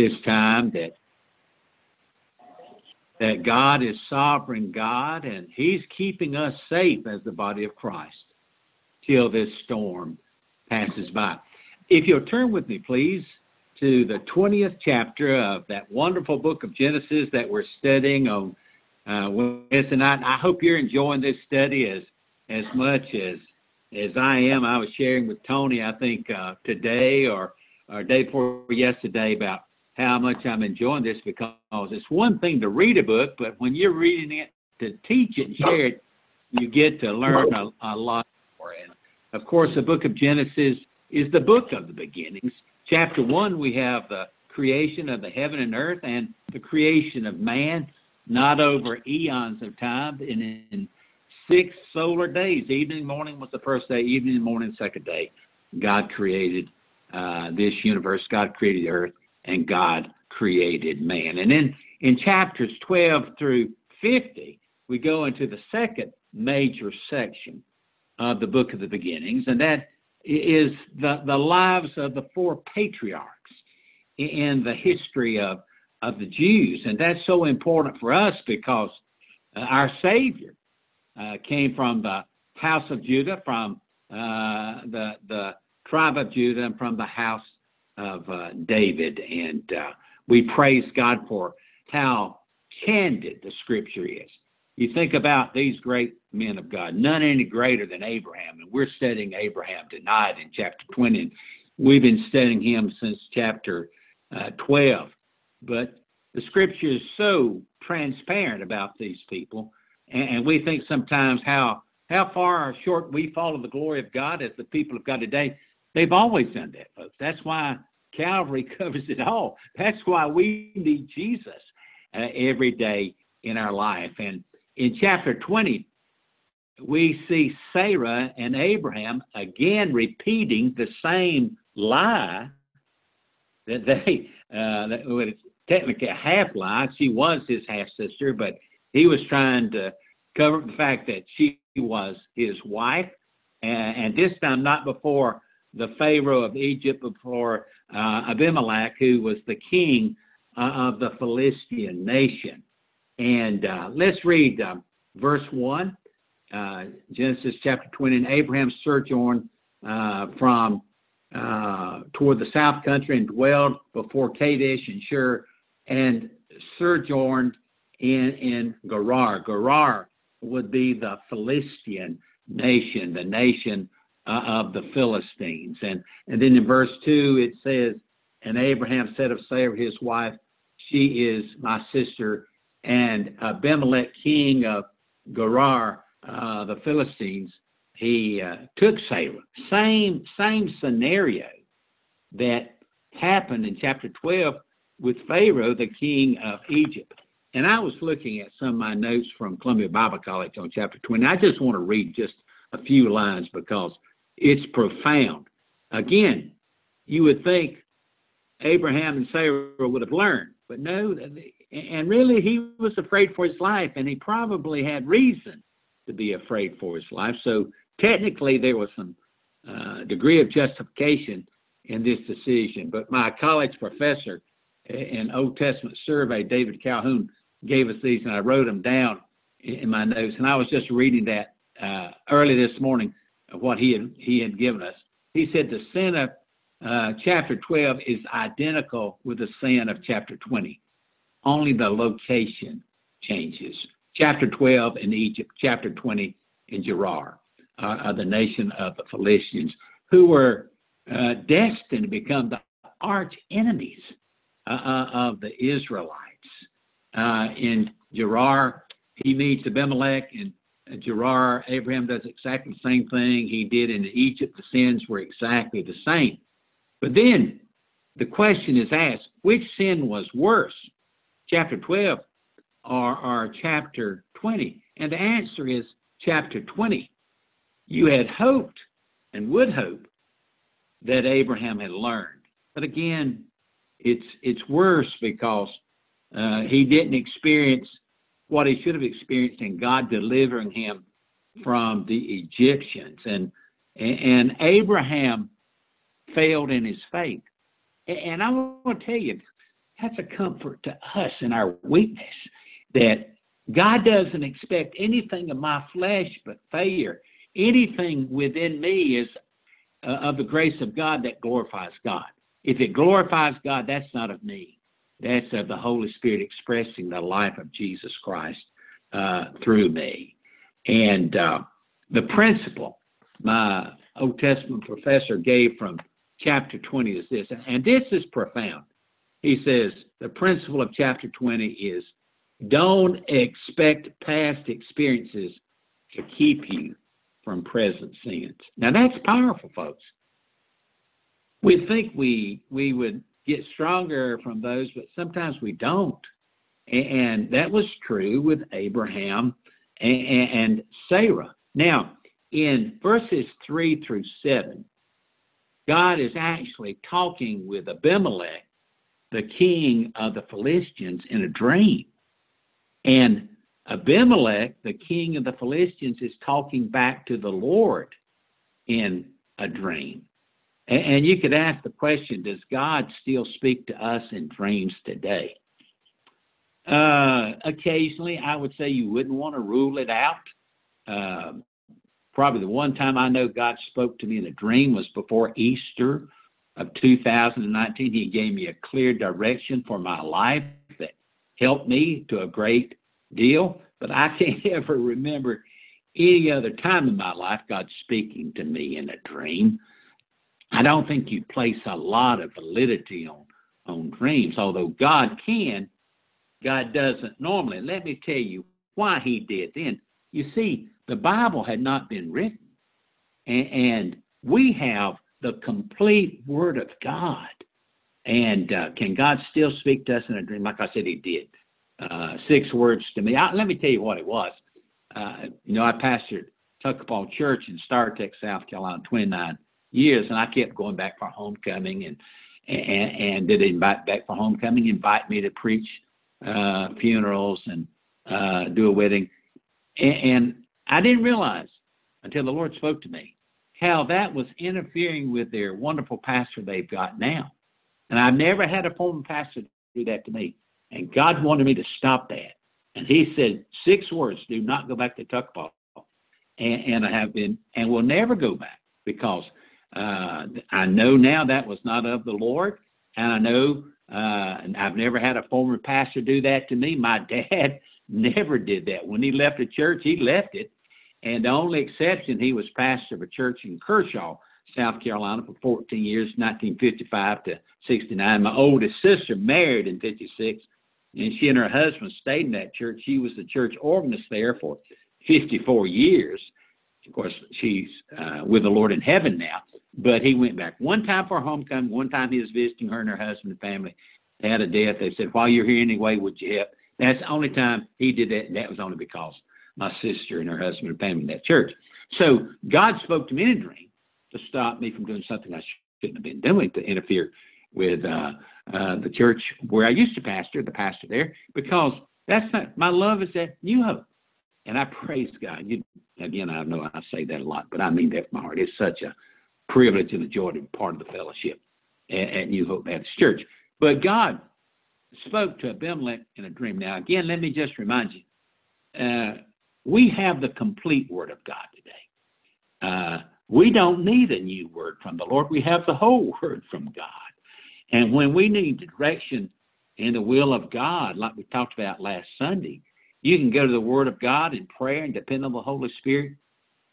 this time that that God is sovereign God and He's keeping us safe as the body of Christ till this storm passes by. If you'll turn with me, please, to the 20th chapter of that wonderful book of Genesis that we're studying on uh, Wednesday night. I hope you're enjoying this study as as much as as I am. I was sharing with Tony, I think uh, today or or day before yesterday about how much I'm enjoying this because it's one thing to read a book, but when you're reading it to teach it and share it, you get to learn a, a lot more. And of course, the book of Genesis is the book of the beginnings. Chapter one, we have the creation of the heaven and earth and the creation of man, not over eons of time, in, in six solar days. Evening, morning was the first day. Evening, morning, second day. God created uh, this universe. God created the earth and God created man. And then in chapters 12 through 50, we go into the second major section of the book of the beginnings, and that is the, the lives of the four patriarchs in the history of, of the Jews. And that's so important for us because uh, our Savior uh, came from the house of Judah, from uh, the, the tribe of Judah, and from the house of uh, David. And uh, we praise God for how candid the scripture is. You think about these great men of God, none any greater than Abraham. And we're studying Abraham tonight in chapter 20. And we've been studying him since chapter uh, 12. But the scripture is so transparent about these people. And, and we think sometimes how how far short we fall of the glory of God as the people of God today. They've always done that, folks. That's why Calvary covers it all. That's why we need Jesus uh, every day in our life. And in chapter 20, we see Sarah and Abraham again repeating the same lie that they, uh, that, it's technically a half lie. She was his half sister, but he was trying to cover the fact that she was his wife. And, and this time, not before the Pharaoh of Egypt, before uh, Abimelech, who was the king uh, of the Philistine nation. And uh, let's read uh, verse 1, uh, Genesis chapter 20. And Abraham sojourned uh, from toward the south country and dwelled before Kadesh and Shur and sojourned in, in Gerar. Gerar would be the Philistine nation, the nation uh, of the Philistines. And, and then in verse 2, it says, And Abraham said of Sarah, his wife, She is my sister. And Abimelech, king of Gerar, uh, the Philistines, he uh, took Sarah. Same, same scenario that happened in chapter 12 with Pharaoh, the king of Egypt. And I was looking at some of my notes from Columbia Bible College on chapter 20. I just want to read just a few lines because it's profound. Again, you would think Abraham and Sarah would have learned, but no, and really he was afraid for his life, and he probably had reason to be afraid for his life. So technically, there was some uh, degree of justification in this decision. But my college professor in Old Testament survey, David Calhoun, gave us these, and I wrote them down in my notes. And I was just reading that uh, early this morning what he had, he had given us. He said the sin of uh, chapter 12 is identical with the sin of chapter 20. Only the location changes. Chapter 12 in Egypt, chapter 20 in Gerar, uh, the nation of the Philistines, who were uh, destined to become the arch enemies uh, uh, of the Israelites. Uh, in Gerar, he meets Abimelech and Gerar, Abraham does exactly the same thing he did in Egypt. The sins were exactly the same. But then the question is asked which sin was worse, chapter 12 or, or chapter 20? And the answer is chapter 20. You had hoped and would hope that Abraham had learned. But again, it's, it's worse because uh, he didn't experience what he should have experienced in God delivering him from the Egyptians. And, and Abraham failed in his faith. And I want to tell you, that's a comfort to us in our weakness that God doesn't expect anything of my flesh but failure. Anything within me is uh, of the grace of God that glorifies God. If it glorifies God, that's not of me. That's of the Holy Spirit expressing the life of Jesus Christ uh, through me. And uh, the principle my Old Testament professor gave from chapter 20 is this, and this is profound. He says the principle of chapter 20 is don't expect past experiences to keep you from present sins. Now that's powerful, folks. We think we we would get stronger from those, but sometimes we don't. And that was true with Abraham and Sarah. Now, in verses 3 through 7, God is actually talking with Abimelech, the king of the Philistines, in a dream. And Abimelech, the king of the Philistines, is talking back to the Lord in a dream. And, you could ask the question Does God still speak to us in dreams today? Uh, occasionally, I would say you wouldn't want to rule it out. Uh, probably the one time I know God spoke to me in a dream was before Easter of 2019. He gave me a clear direction for my life that helped me to a great deal. But I can't ever remember any other time in my life God speaking to me in a dream. I don't think you place a lot of validity on on dreams, although God can. God doesn't normally. Let me tell you why He did. Then you see, the Bible had not been written, and, and we have the complete Word of God. And uh, can God still speak to us in a dream? Like I said, He did. Uh, six words to me. I, let me tell you what it was. Uh, you know, I pastored Tucapau Church in Startex, South Carolina, 29 years, and I kept going back for homecoming and and, and did invite back for homecoming, invite me to preach uh, funerals and uh, do a wedding, and, and I didn't realize until the Lord spoke to me how that was interfering with their wonderful pastor they've got now. And I've never had a former pastor do that to me. And God wanted me to stop that. And He said six words: Do not go back to Tucapau. And, and I have been, and will never go back because uh, I know now that was not of the Lord, and I know, uh, and I've never had a former pastor do that to me. My dad never did that. When he left the church, he left it, and the only exception, he was pastor of a church in Kershaw, South Carolina, for 14 years, 1955 to 69. My oldest sister married in 56, and she and her husband stayed in that church. She was the church organist there for 54 years. Of course, she's uh, with the Lord in heaven now. But he went back one time for homecoming. One time he was visiting her and her husband and family. They had a death. They said, "While you're here anyway, would you help?" That's the only time he did that, and that was only because my sister and her husband and family in that church. So God spoke to me in a dream to stop me from doing something I shouldn't have been doing to interfere with uh, uh, the church where I used to pastor, the pastor there, because that's not my love is at New Hope, and I praise God. You, again, I know I say that a lot, but I mean that from my heart. It's such a privilege and a joy to be part of the fellowship at, at New Hope Baptist Church. But God spoke to Abimelech in a dream. Now, again, let me just remind you uh, we have the complete Word of God today. Uh, we don't need a new word from the Lord. We have the whole Word from God. And when we need direction in the will of God, like we talked about last Sunday, you can go to the Word of God in prayer and depend on the Holy Spirit,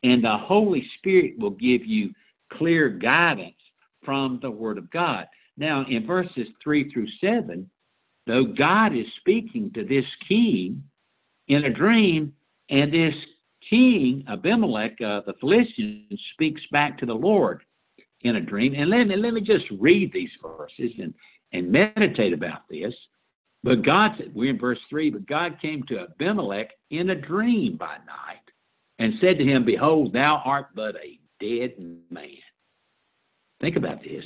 and the Holy Spirit will give you clear guidance from the Word of God. Now, in verses 3 through 7, though God is speaking to this king in a dream, and this king, Abimelech, uh, the Philistine, speaks back to the Lord in a dream. And let me, let me just read these verses and, and meditate about this. But God we're in verse 3, but God came to Abimelech in a dream by night and said to him, Behold, thou art but a dead man. Think about this.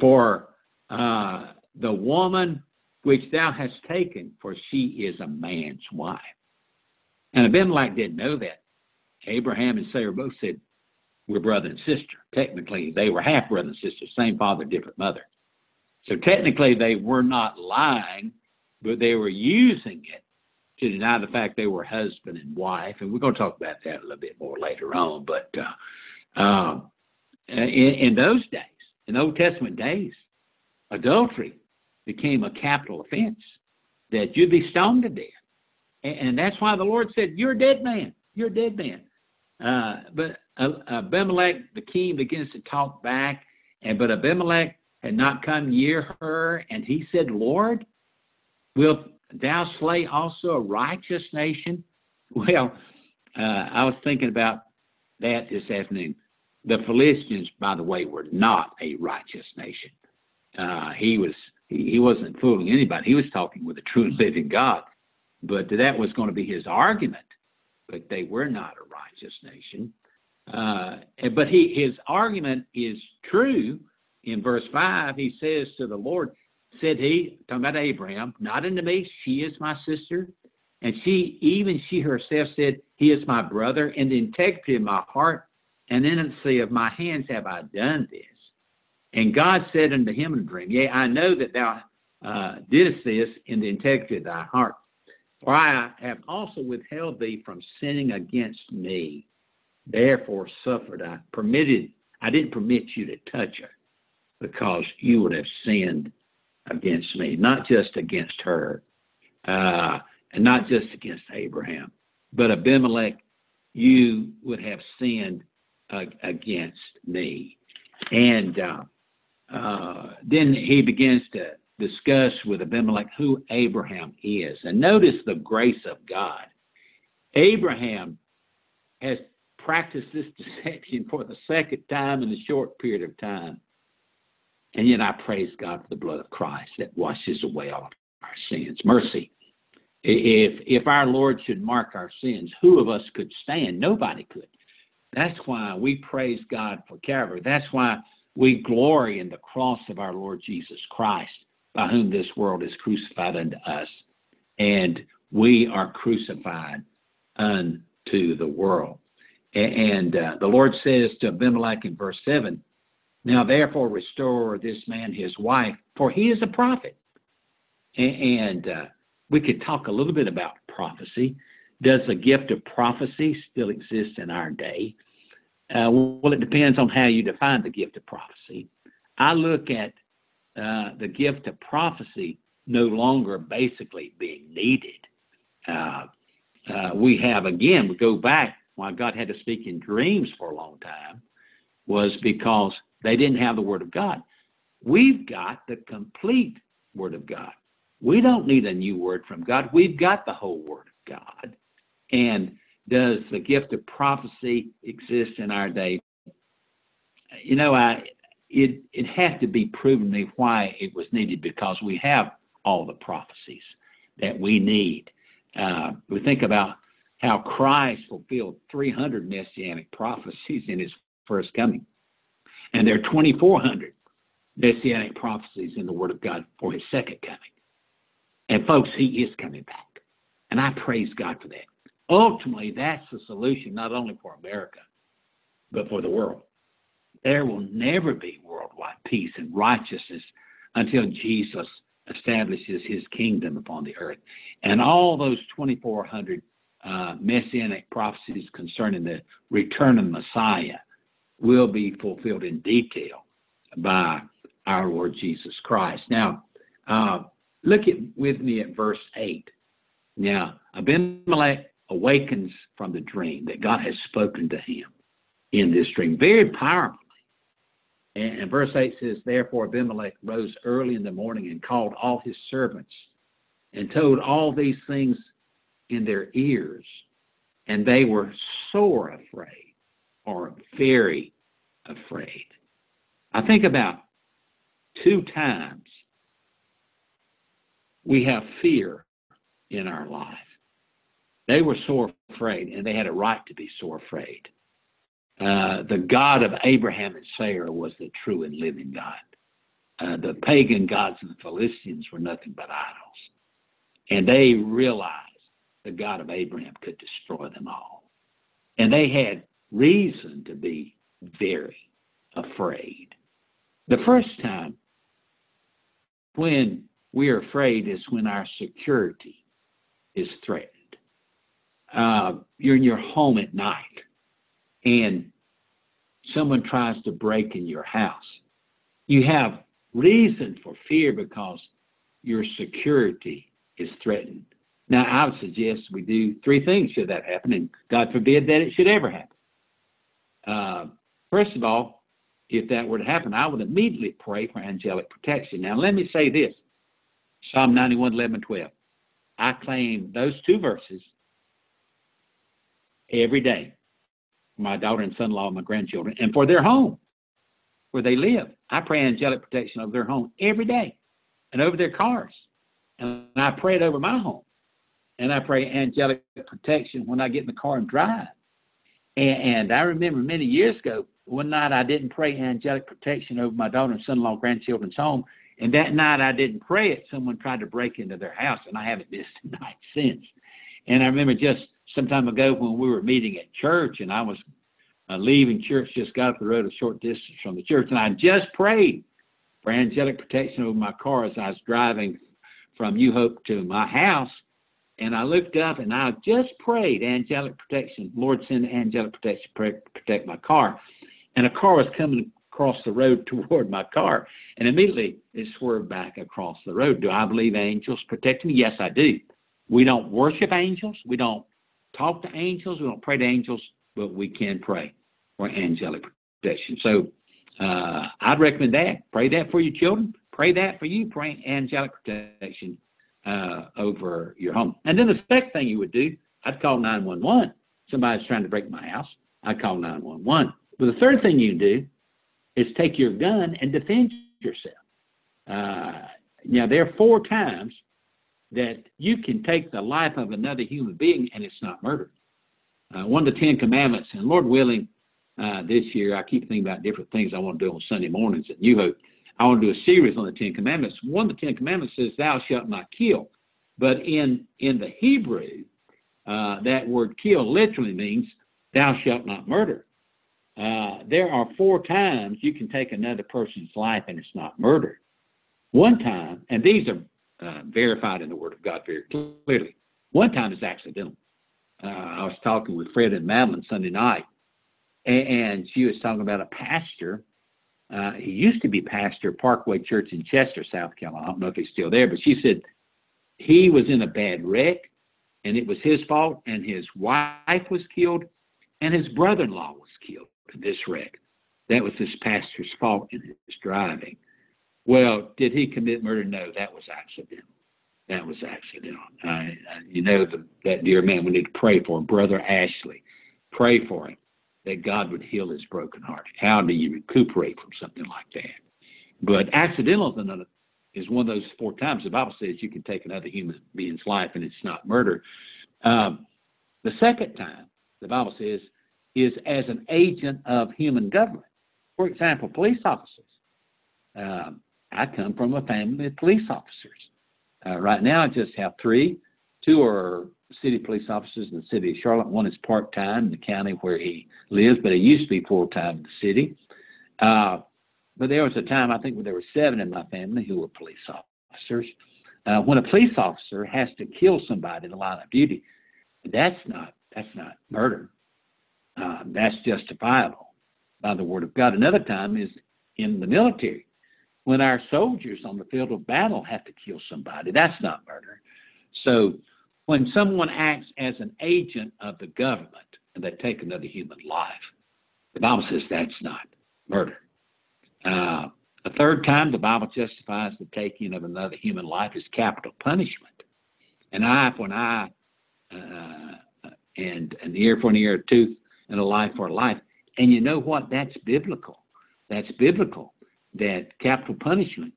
For uh, the woman which thou hast taken, for she is a man's wife. And Abimelech didn't know that. Abraham and Sarah both said, We're brother and sister. Technically, they were half brother and sister, same father, different mother. So technically, they were not lying, but they were using it to deny the fact they were husband and wife. And we're going to talk about that a little bit more later on. But uh, uh, in, in those days, in Old Testament days, adultery became a capital offense that you'd be stoned to death. And, and that's why the Lord said, You're a dead man. You're a dead man. Uh, but Abimelech, the king, begins to talk back. And but Abimelech had not come near her, and he said, Lord, wilt thou slay also a righteous nation? Well, uh, I was thinking about that this afternoon. The Philistines, by the way, were not a righteous nation. Uh, he was he, he wasn't fooling anybody. He was talking with the true and living God. But that was going to be his argument. But they were not a righteous nation. Uh, but he his argument is true. In verse five, he says to the Lord, said he, talking about Abraham, not unto me, she is my sister. And she, even she herself said, He is my brother. In the integrity of my heart and innocency of my hands have I done this. And God said unto him in a dream, Yea, I know that thou uh, didst this in the integrity of thy heart. For I have also withheld thee from sinning against me. Therefore suffered I, permitted, I didn't permit you to touch her, because you would have sinned against me, not just against her, uh, and not just against Abraham, but Abimelech, you would have sinned uh, against me. And uh, uh, then he begins to discuss with Abimelech who Abraham is. And notice the grace of God. Abraham has practiced this deception for the second time in a short period of time. And yet I praise God for the blood of Christ that washes away all our sins. Mercy. If if our Lord should mark our sins, who of us could stand? Nobody could. That's why we praise God for Calvary. That's why we glory in the cross of our Lord Jesus Christ, by whom this world is crucified unto us, and we are crucified unto the world. And uh, the Lord says to Abimelech in verse 7 now, therefore, restore this man his wife, for he is a prophet. And uh, we could talk a little bit about prophecy. Does the gift of prophecy still exist in our day? Uh, well, it depends on how you define the gift of prophecy. I look at uh, the gift of prophecy no longer basically being needed. Uh, uh, we have, again, we go back why God had to speak in dreams for a long time was because they didn't have the Word of God. We've got the complete Word of God. We don't need a new word from God. We've got the whole Word of God. And does the gift of prophecy exist in our day? You know, I it it has to be proven to me why it was needed because we have all the prophecies that we need. Uh, we think about how Christ fulfilled 300 messianic prophecies in his first coming. And there are 2,400 messianic prophecies in the Word of God for his second coming. And folks, he is coming back. And I praise God for that. Ultimately, that's the solution not only for America, but for the world. There will never be worldwide peace and righteousness until Jesus establishes his kingdom upon the earth. And all those 2,400 uh, messianic prophecies concerning the return of Messiah will be fulfilled in detail by our Lord Jesus Christ. Now, uh, look at with me at verse 8. Now, Abimelech awakens from the dream that God has spoken to him in this dream very powerfully. And, and verse 8 says, Therefore Abimelech rose early in the morning and called all his servants and told all these things in their ears. And they were sore afraid are very afraid. I think about two times we have fear in our life. They were sore afraid, and they had a right to be sore afraid. Uh, the God of Abraham and Sarah was the true and living God. Uh, the pagan gods of the Philistines were nothing but idols. And they realized the God of Abraham could destroy them all. And they had reason to be very afraid. The first time when we are afraid is when our security is threatened. Uh, you're in your home at night and someone tries to break in your house. You have reason for fear because your security is threatened. Now, I would suggest we do three things should that happen, and God forbid that it should ever happen. Uh, first of all, if that were to happen, I would immediately pray for angelic protection. Now, let me say this Psalm 91, 11, and 12. I claim those two verses every day for my daughter and son in law and my grandchildren and for their home where they live. I pray angelic protection over their home every day and over their cars. And I pray it over my home. And I pray angelic protection when I get in the car and drive. And, and I remember many years ago, one night I didn't pray angelic protection over my daughter and son in law grandchildren's home. And that night I didn't pray it. Someone tried to break into their house, and I haven't missed a night since. And I remember just some time ago when we were meeting at church, and I was uh, leaving church, just got up the road a short distance from the church, and I just prayed for angelic protection over my car as I was driving from New Hope to my house. And I looked up and I just prayed angelic protection. Lord, send angelic protection, pray, protect my car. And a car was coming across the road toward my car. And immediately it swerved back across the road. Do I believe angels protect me? Yes, I do. We don't worship angels. We don't talk to angels. We don't pray to angels, but we can pray for angelic protection. So uh, I'd recommend that. Pray that for your children. Pray that for you. Pray angelic protection uh, over your home. And then the second thing you would do, I'd call 911. Somebody's trying to break my house. I'd call 911. But the third thing you do is take your gun and defend yourself. Uh, now, there are four times that you can take the life of another human being and it's not murder. Uh, one of the Ten Commandments, and Lord willing, uh, this year I keep thinking about different things I want to do on Sunday mornings at New Hope. I want to do a series on the Ten Commandments. One of the Ten Commandments says, "Thou shalt not kill," but in in the Hebrew, uh, that word "kill" literally means "Thou shalt not murder." Uh, there are four times you can take another person's life and it's not murder. One time, and these are uh, verified in the Word of God very clearly. One time is accidental. Uh, I was talking with Fred and Madeline Sunday night, and, and she was talking about a pastor. Uh, he used to be pastor Parkway Church in Chester, South Carolina. I don't know if he's still there, but she said he was in a bad wreck, and it was his fault, and his wife was killed, and his brother-in-law was killed in this wreck. That was this pastor's fault in his driving. Well, did he commit murder? No, that was accidental. That was accidental. You know, the, that dear man, we need to pray for him. Brother Ashley. Pray for him that God would heal his broken heart. How do you recuperate from something like that? But accidental is, one of those four times the Bible says you can take another human being's life and it's not murder. Um, the second time the Bible says is as an agent of human government. For example, police officers. Um, I come from a family of police officers. Uh, right now, I just have three. Two are city police officers in the city of Charlotte. One is part time in the county where he lives, but he used to be full time in the city. Uh, but there was a time, I think, when there were seven in my family who were police officers. Uh, when a police officer has to kill somebody in the line of duty, that's not that's not murder. Uh, that's justifiable by the word of God. Another time is in the military when our soldiers on the field of battle have to kill somebody. That's not murder. So when someone acts as an agent of the government and they take another human life, the Bible says that's not murder. Uh, a third time, the Bible justifies the taking of another human life as capital punishment. An eye for an eye, uh, and an ear for an ear, a tooth, and a life for a life. And you know what? That's biblical. That's biblical that capital punishment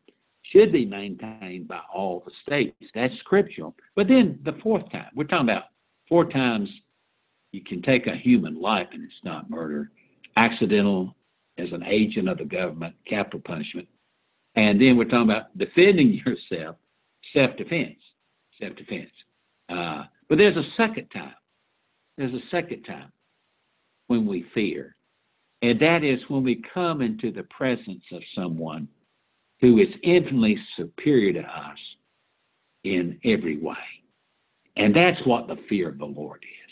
should be maintained by all the states. That's scriptural. But then the fourth time, we're talking about four times you can take a human life and it's not murder, accidental as an agent of the government, capital punishment. And then we're talking about defending yourself, self defense. Self defense. Uh, but there's a second time. There's a second time when we fear. And that is when we come into the presence of someone who is infinitely superior to us in every way. And that's what the fear of the Lord is.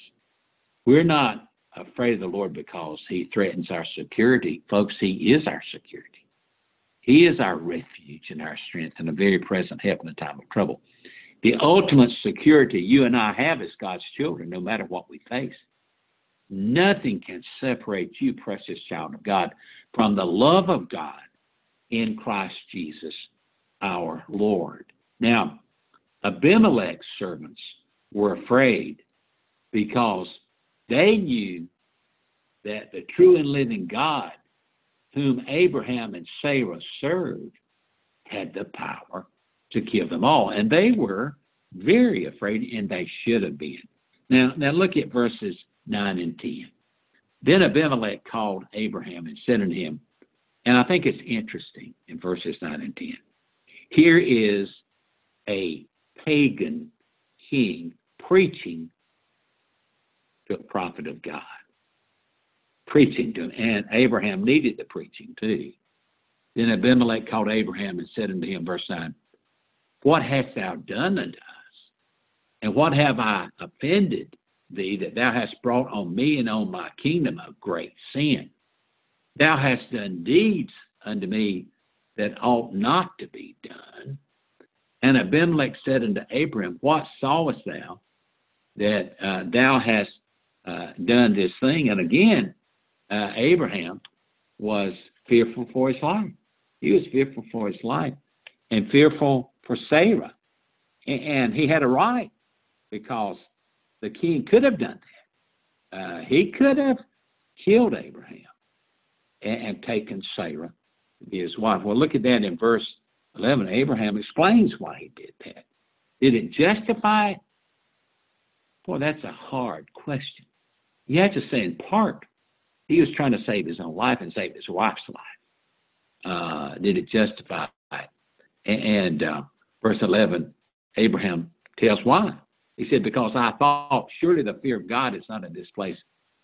We're not afraid of the Lord because he threatens our security. Folks, he is our security. He is our refuge and our strength and a very present help in the time of trouble. The ultimate security you and I have as God's children, no matter what we face. Nothing can separate you, precious child of God, from the love of God in Christ Jesus our Lord. Now, Abimelech's servants were afraid because they knew that the true and living God, whom Abraham and Sarah served, had the power to kill them all. And they were very afraid, and they should have been. Now, now look at verses 9 and 10. Then Abimelech called Abraham and said unto him, and I think it's interesting in verses 9 and 10. Here is a pagan king preaching to a prophet of God, preaching to him. And Abraham needed the preaching too. Then Abimelech called Abraham and said unto him, verse 9, What hast thou done unto us? And what have I offended thee that thou hast brought on me and on my kingdom a great sin? Thou hast done deeds unto me that ought not to be done. And Abimelech said unto Abraham, What sawest thou that uh, thou hast uh, done this thing? And again, uh, Abraham was fearful for his life. He was fearful for his life and fearful for Sarah. And he had a right because the king could have done that. Uh, he could have killed Abraham and, and taken Sarah to be his wife. Well, look at that in verse 11. Abraham explains why he did that. Did it justify it? Boy, that's a hard question. You have to say, in part, he was trying to save his own life and save his wife's life. Uh, did it justify it? And uh, verse 11, Abraham tells why. He said, Because I thought, surely the fear of God is not in this place,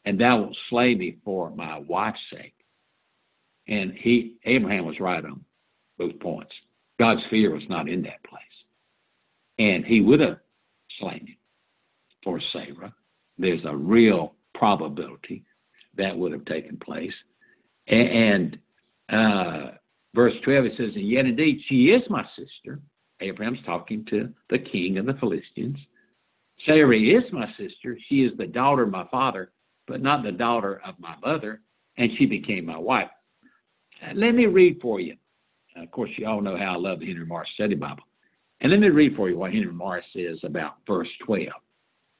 and thou wilt slay me for my wife's sake. And he Abraham was right on both points. God's fear was not in that place. And he would have slain him for Sarah. There's a real probability that would have taken place. And uh, verse 12, it says, And yet indeed she is my sister. Abraham's talking to the king of the Philistines. Sarah is my sister. She is the daughter of my father, but not the daughter of my mother. And she became my wife. Uh, let me read for you. Of course, you all know how I love the Henry Morris Study Bible. And let me read for you what Henry Morris says about verse 12,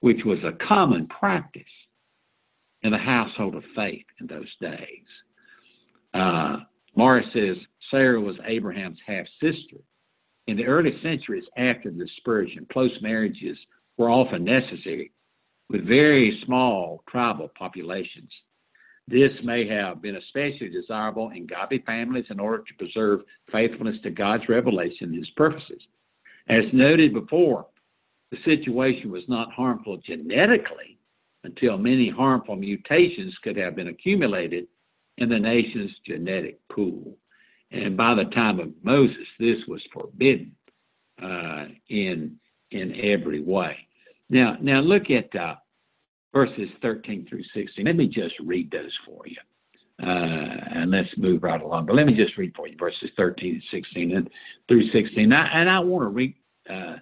which was a common practice in the household of faith in those days. Uh, Morris says Sarah was Abraham's half sister. In the early centuries after the dispersion, close marriages were often necessary with very small tribal populations. This may have been especially desirable in godly families in order to preserve faithfulness to God's revelation and His purposes. As noted before, the situation was not harmful genetically until many harmful mutations could have been accumulated in the nation's genetic pool. And by the time of Moses, this was forbidden uh, in in every way. Now, now look at uh, verses 13 through 16. Let me just read those for you. Uh, and let's move right along. But let me just read for you verses 13 and 16 and through 16. I, and I want to read, uh,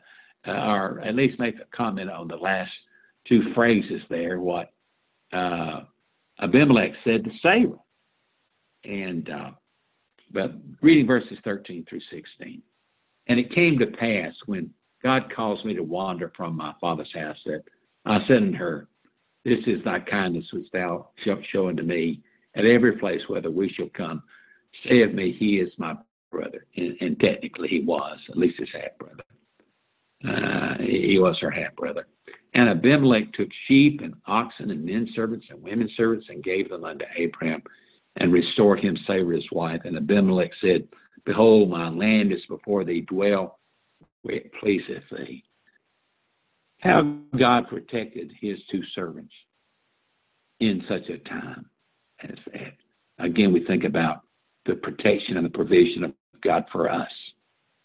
uh, or at least make a comment on the last two phrases there, what uh, Abimelech said to Sarah. And, uh, but reading verses 13 through 16. And it came to pass when God caused me to wander from my father's house that I said unto her, this is thy kindness which thou shalt show unto me at every place whither we shall come. Say of me, he is my brother. And, and technically he was, at least his half brother. Uh, he was her half brother. And Abimelech took sheep and oxen and men servants and women servants and gave them unto Abraham and restored him Sarah his wife. And Abimelech said, Behold, my land is before thee, dwell where it pleaseth thee how God protected his two servants in such a time as that. Again, we think about the protection and the provision of God for us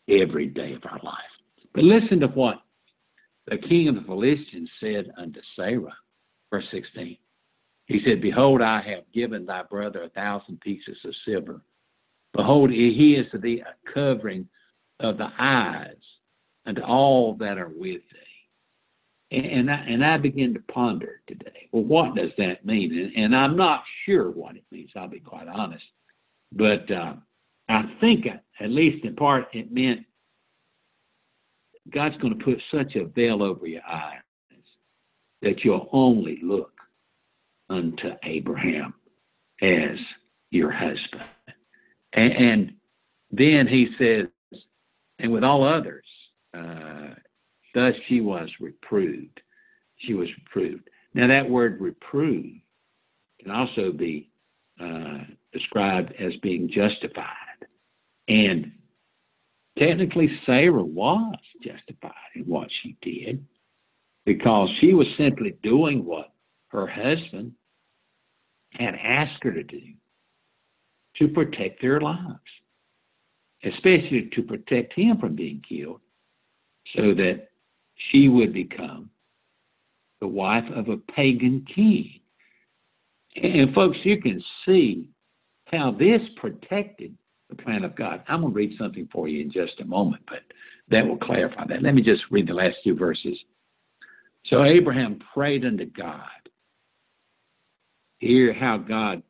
every day of our life. But listen to what the king of the Philistines said unto Sarah, verse 16. He said, Behold, I have given thy brother a thousand pieces of silver. Behold, he is to thee a covering of the eyes unto all that are with thee. And I, and I begin to ponder today, well, what does that mean? And, and I'm not sure what it means, I'll be quite honest. But uh, I think, at least in part, it meant God's going to put such a veil over your eyes that you'll only look unto Abraham as your husband. And, and then he says, and with all others, uh, thus she was reproved. She was reproved. Now, that word reprove can also be uh, described as being justified. And technically, Sarah was justified in what she did because she was simply doing what her husband had asked her to do to protect their lives, especially to protect him from being killed, so that she would become the wife of a pagan king. And folks, you can see how this protected the plan of God. I'm going to read something for you in just a moment, but that will clarify that. Let me just read the last two verses. So Abraham prayed unto God. Hear how God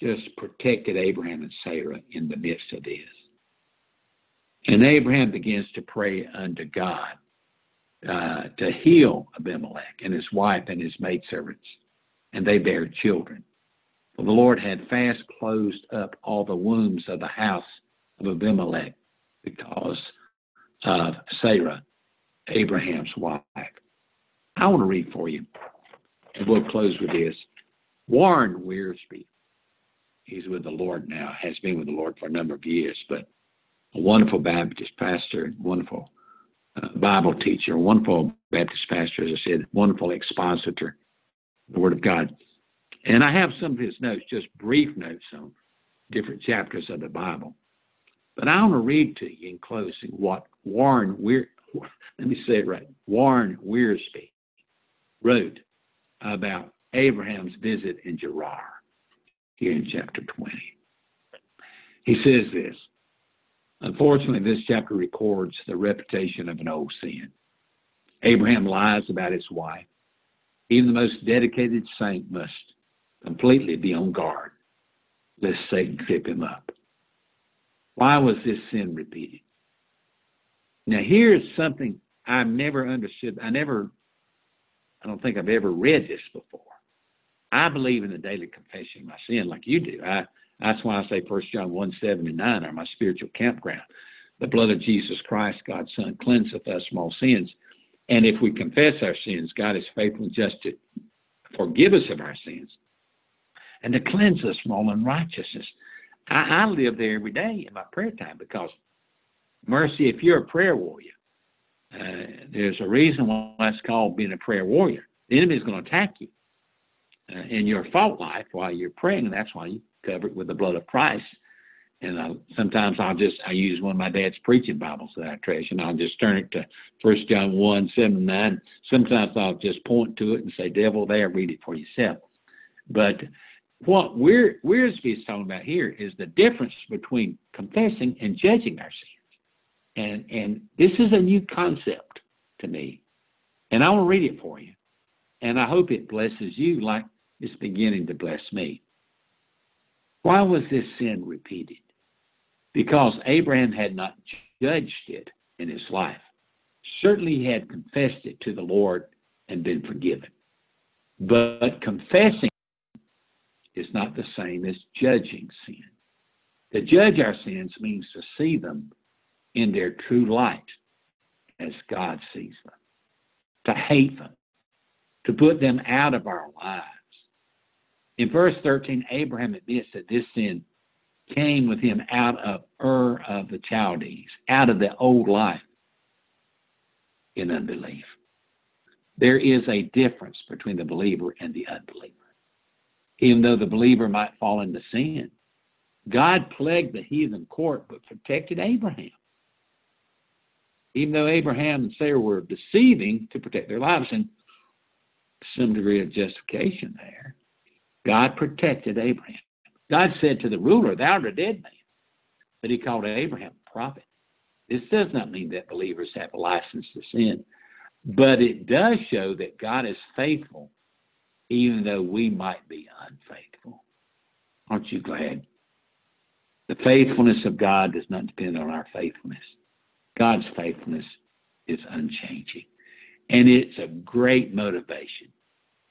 just protected Abraham and Sarah in the midst of this. And Abraham begins to pray unto God uh, to heal Abimelech and his wife and his maidservants, and they bare children. For the Lord had fast closed up all the wombs of the house of Abimelech because of Sarah, Abraham's wife. I want to read for you, and we'll close with this. Warren Wiersbe, he's with the Lord now, has been with the Lord for a number of years, but a wonderful Baptist pastor, wonderful Bible teacher, wonderful Baptist pastor, as I said, wonderful expositor, the Word of God. And I have some of his notes, just brief notes on different chapters of the Bible. But I want to read to you in closing what Warren Weir, let me say it right, Warren Wiersbe wrote about Abraham's visit in Gerar here in chapter 20. He says this Unfortunately, this chapter records the reputation of an old sin. Abraham lies about his wife. Even the most dedicated saint must completely be on guard lest Satan trip him up. Why was this sin repeated? Now, here's something I've never understood. I never, I don't think I've ever read this before. I believe in the daily confession of my sin like you do. I, that's why I say 1 John 1 7 and 9 are my spiritual campground. The blood of Jesus Christ, God's Son, cleanseth us from all sins. And if we confess our sins, God is faithful and just to forgive us of our sins and to cleanse us from all unrighteousness. I, I live there every day in my prayer time because, mercy, if you're a prayer warrior, uh, there's a reason why it's called being a prayer warrior. The enemy is going to attack you uh, in your fault life while you're praying, and that's why you cover it with the blood of Christ. And I, sometimes I'll just I use one of my dad's preaching Bibles that I treasure, and I'll just turn it to First John one seven nine. Sometimes I'll just point to it and say, "Devil, there, read it for yourself." But what we're Wiersbe talking about here is the difference between confessing and judging our sins. And and this is a new concept to me. And I will read it for you. And I hope it blesses you like it's beginning to bless me. Why was this sin repeated? Because Abraham had not judged it in his life. Certainly he had confessed it to the Lord and been forgiven. But confessing is not the same as judging sin. To judge our sins means to see them in their true light as God sees them, to hate them, to put them out of our lives. In verse 13, Abraham admits that this sin came with him out of Ur of the Chaldees, out of the old life in unbelief. There is a difference between the believer and the unbeliever even though the believer might fall into sin, God plagued the heathen court but protected Abraham. Even though Abraham and Sarah were deceiving to protect their lives, and some degree of justification there, God protected Abraham. God said to the ruler, Thou art a dead man. But he called Abraham a prophet. This does not mean that believers have a license to sin, but it does show that God is faithful even though we might be unfaithful. Aren't you glad? The faithfulness of God does not depend on our faithfulness. God's faithfulness is unchanging. And it's a great motivation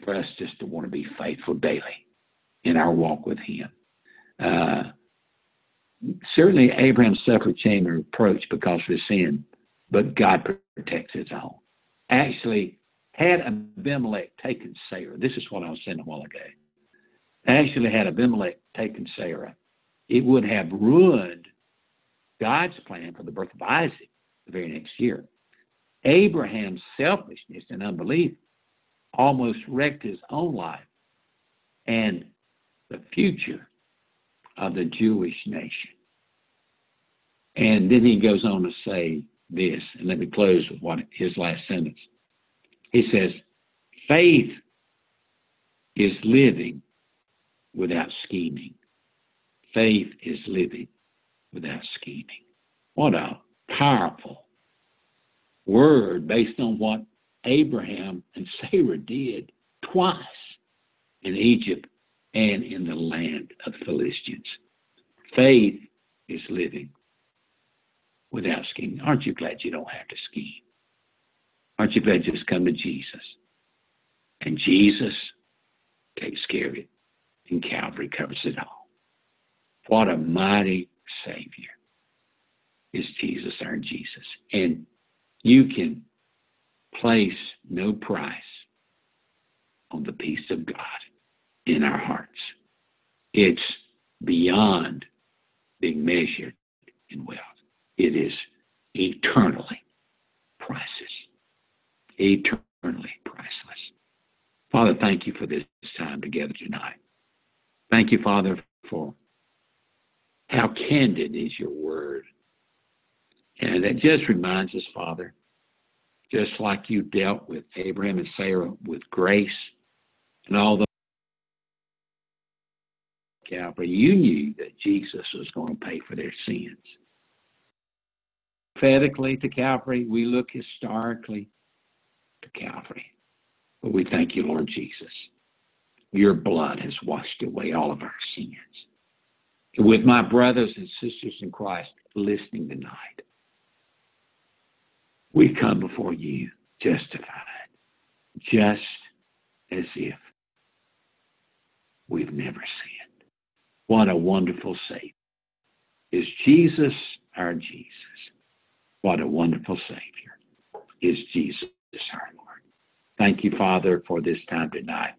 for us just to want to be faithful daily in our walk with Him. Uh, certainly, Abraham suffered shame and reproach because of his sin, but God protects his own. Actually, had Abimelech taken Sarah, this is what I was saying a while ago. Actually, had Abimelech taken Sarah, it would have ruined God's plan for the birth of Isaac the very next year. Abraham's selfishness and unbelief almost wrecked his own life and the future of the Jewish nation. And then he goes on to say this, and let me close with what his last sentence. He says, faith is living without scheming. Faith is living without scheming. What a powerful word based on what Abraham and Sarah did twice in Egypt and in the land of the Philistines. Faith is living without scheming. Aren't you glad you don't have to scheme? Aren't you glad you just come to Jesus? And Jesus takes care of it. And Calvary covers it all. What a mighty Savior is Jesus, our Jesus. And you can place no price on the peace of God in our hearts. It's beyond being measured in wealth. It is eternally priceless. Eternally priceless. Father, thank you for this time together tonight. Thank you, Father, for how candid is your word. And that just reminds us, Father, just like you dealt with Abraham and Sarah with grace and all the Calvary, you knew that Jesus was going to pay for their sins. Prophetically to Calvary, we look historically to Calvary. But we thank you, Lord Jesus. Your blood has washed away all of our sins. With my brothers and sisters in Christ listening tonight, we come before you justified, just as if we've never sinned. What a wonderful Savior. Is Jesus our Jesus? What a wonderful Savior is Jesus our Lord. Thank you, Father, for this time tonight.